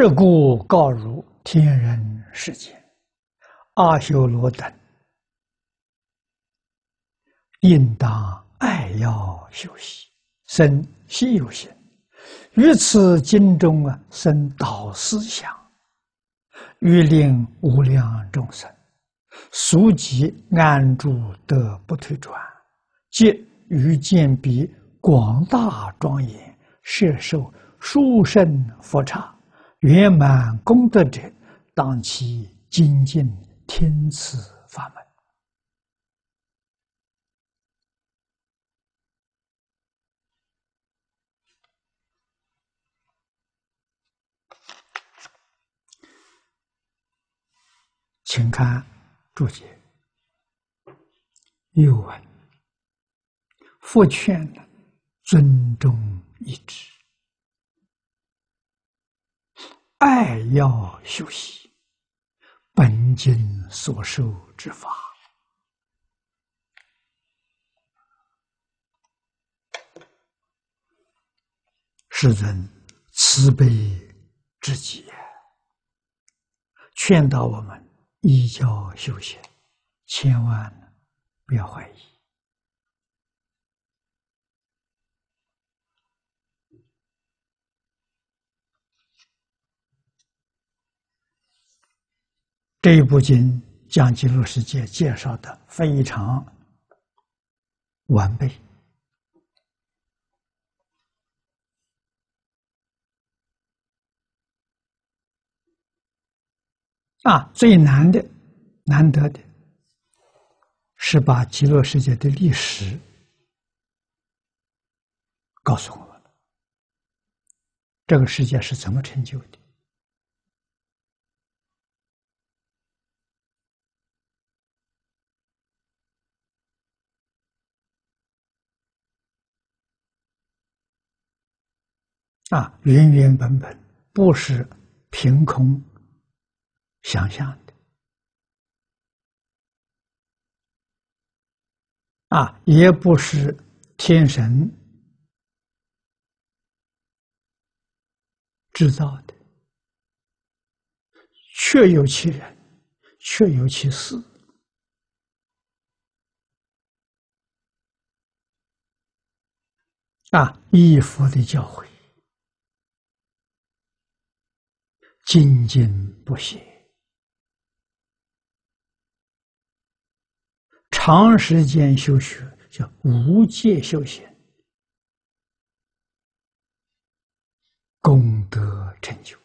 是故告汝天人世间，阿修罗等，应当爱要修习，生西游心，于此经中啊，生导思想，欲令无量众生，速即安住得不退转，即欲见彼广大庄严，摄受殊胜佛刹。圆满功德者，当其精进听此法门。请看注解，又问：复劝尊重一致。爱要修习本经所受之法，世尊慈悲之极，劝导我们依教修行，千万不要怀疑。这一部经将极乐世界介绍的非常完备啊！最难的、难得的是把极乐世界的历史告诉我们，这个世界是怎么成就的。啊，原原本本不是凭空想象的，啊，也不是天神制造的，确有其人，确有其事，啊，依佛的教诲。精进不懈，长时间修学叫无界修行，功德成就。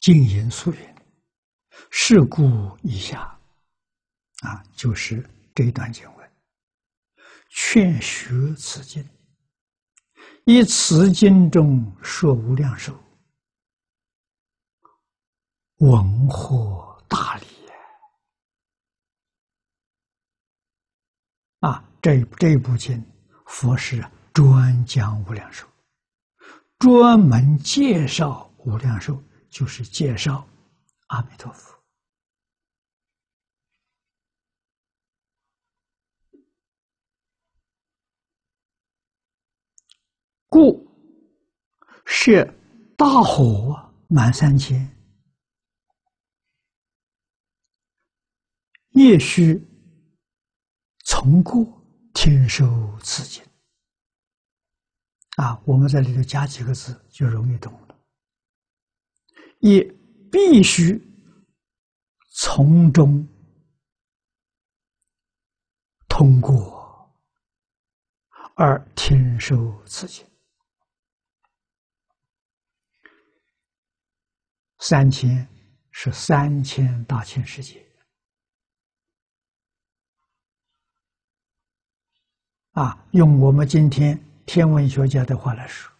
静言素云：“是故以下，啊，就是这一段经文，劝学此经。”以此经中说无量寿，文获大礼啊！这这部经，佛是专讲无量寿，专门介绍无量寿，就是介绍阿弥陀佛。故是大火满三千，也须从过听受此经。啊，我们在里头加几个字就容易懂了。也必须从中通过而听受此经。三千是三千大千世界啊！用我们今天天文学家的话来说，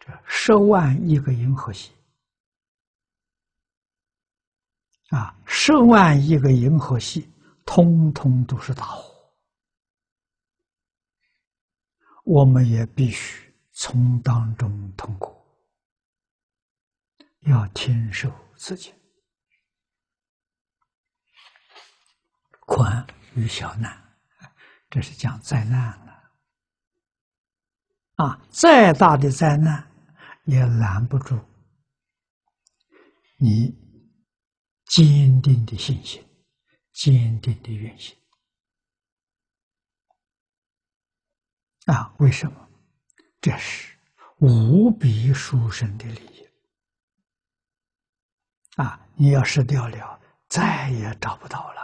这十万亿个银河系啊，十万亿个银河系，通通都是大火，我们也必须从当中通过。要听受自己，宽与小难，这是讲灾难了啊，再大的灾难也拦不住你坚定的信心、坚定的愿心。啊，为什么？这是无比殊胜的利益。啊，你要失掉了，再也找不到了。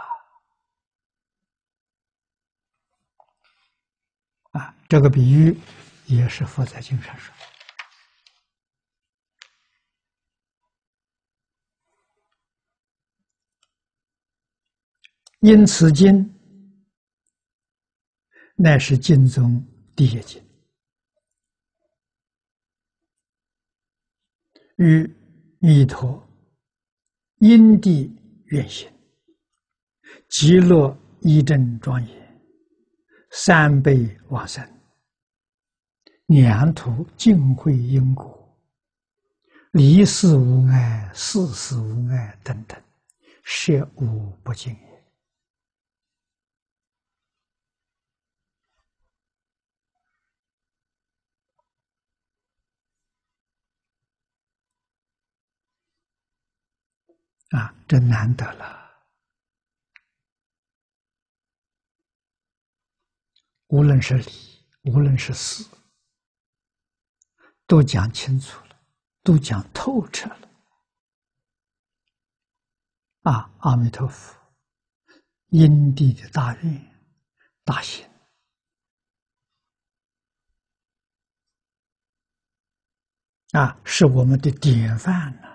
啊，这个比喻也是佛在经上说。因此经乃是经中第一经，与弥陀因地愿行，极乐一真庄严。三辈往生，两途尽会因果，离世无碍，世事无碍等等，实无不尽也。啊，真难得了。无论是理，无论是事，都讲清楚了，都讲透彻了。啊，阿弥陀佛，因地的大愿、大行，啊，是我们的典范呐。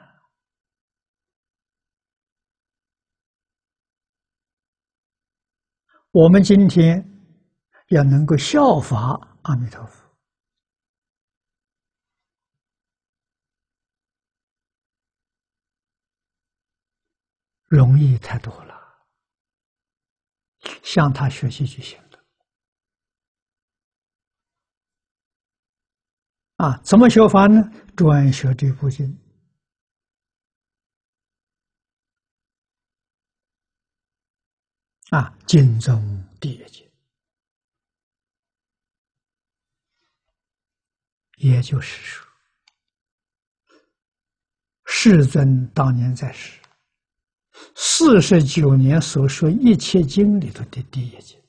我们今天。要能够效法阿弥陀佛，容易太多了。向他学习就行了。啊，怎么学法呢？专学这部经。啊，经中第一经。也就是说，世尊当年在世，四十九年所说一切经里头的第一经，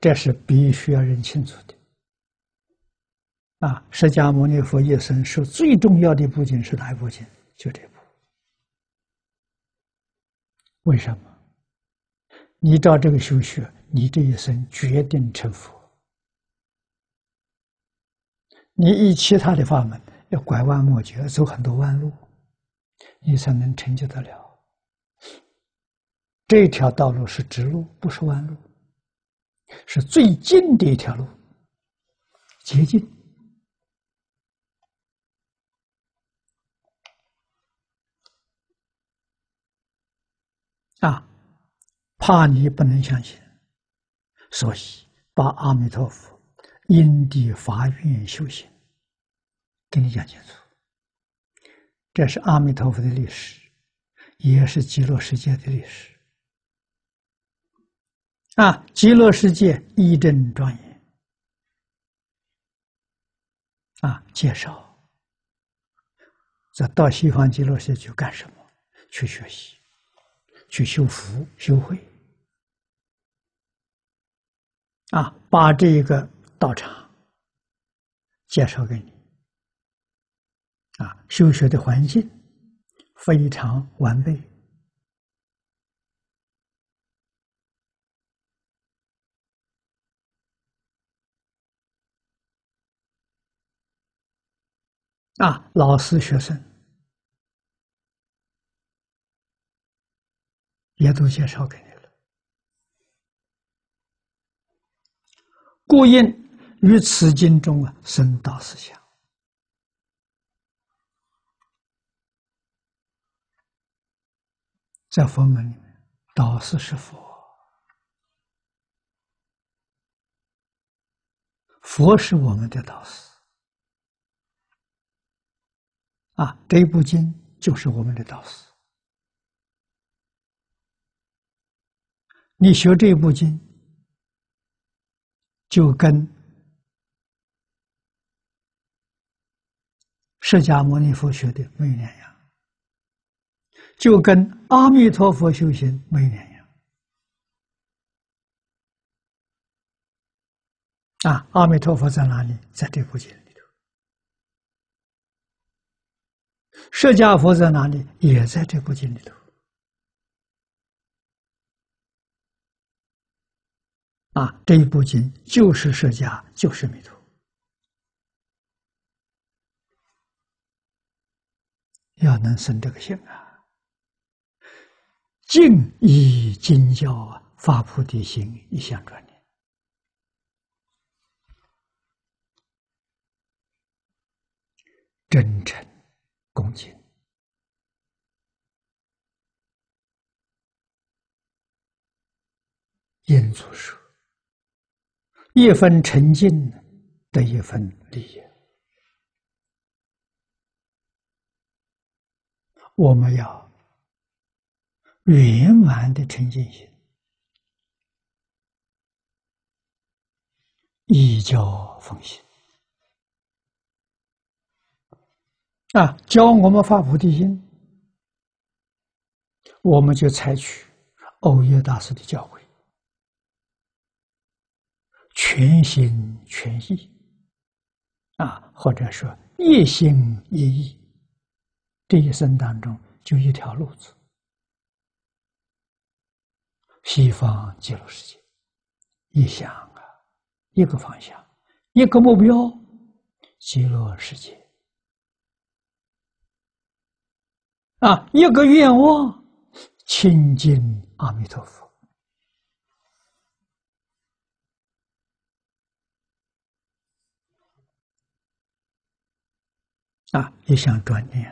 这是必须要认清楚的。啊，释迦牟尼佛一生说最重要的部经是哪一部经？就这部。为什么？你照这个修学。你这一生决定成佛，你以其他的法门要拐弯抹角，走很多弯路，你才能成就得了。这条道路是直路，不是弯路，是最近的一条路，捷径啊！怕你不能相信。所以，把阿弥陀佛因地法愿修行，给你讲清楚。这是阿弥陀佛的历史，也是极乐世界的历史。啊，极乐世界一真庄严。啊，介绍。这到西方极乐世界去干什么？去学习，去修福修慧。啊，把这个道场介绍给你。啊，修学的环境非常完备。啊，老师、学生也都介绍给你。故应于此经中啊，生道思想。在佛门里面，导师是佛，佛是我们的导师啊。这部经就是我们的导师。你学这部经。就跟释迦牟尼佛学的没两样，就跟阿弥陀佛修行没两样。啊，阿弥陀佛在哪里？在这部经里头。释迦佛在哪里？也在这部经里头。啊，这一部经就是释迦，就是弥陀。要能生这个心啊，敬以经教啊，发菩提心，一向专念，真诚恭敬，应祖说。一分沉静的一分利益，我们要圆满的沉静心，以教奉行啊！教我们发菩提心，我们就采取欧耶大师的教诲。全心全意，啊，或者说一心一意，这一生当中就一条路子，西方极乐世界，一想啊，一个方向，一个目标，极乐世界，啊，一个愿望，亲近阿弥陀佛。啊，也想转念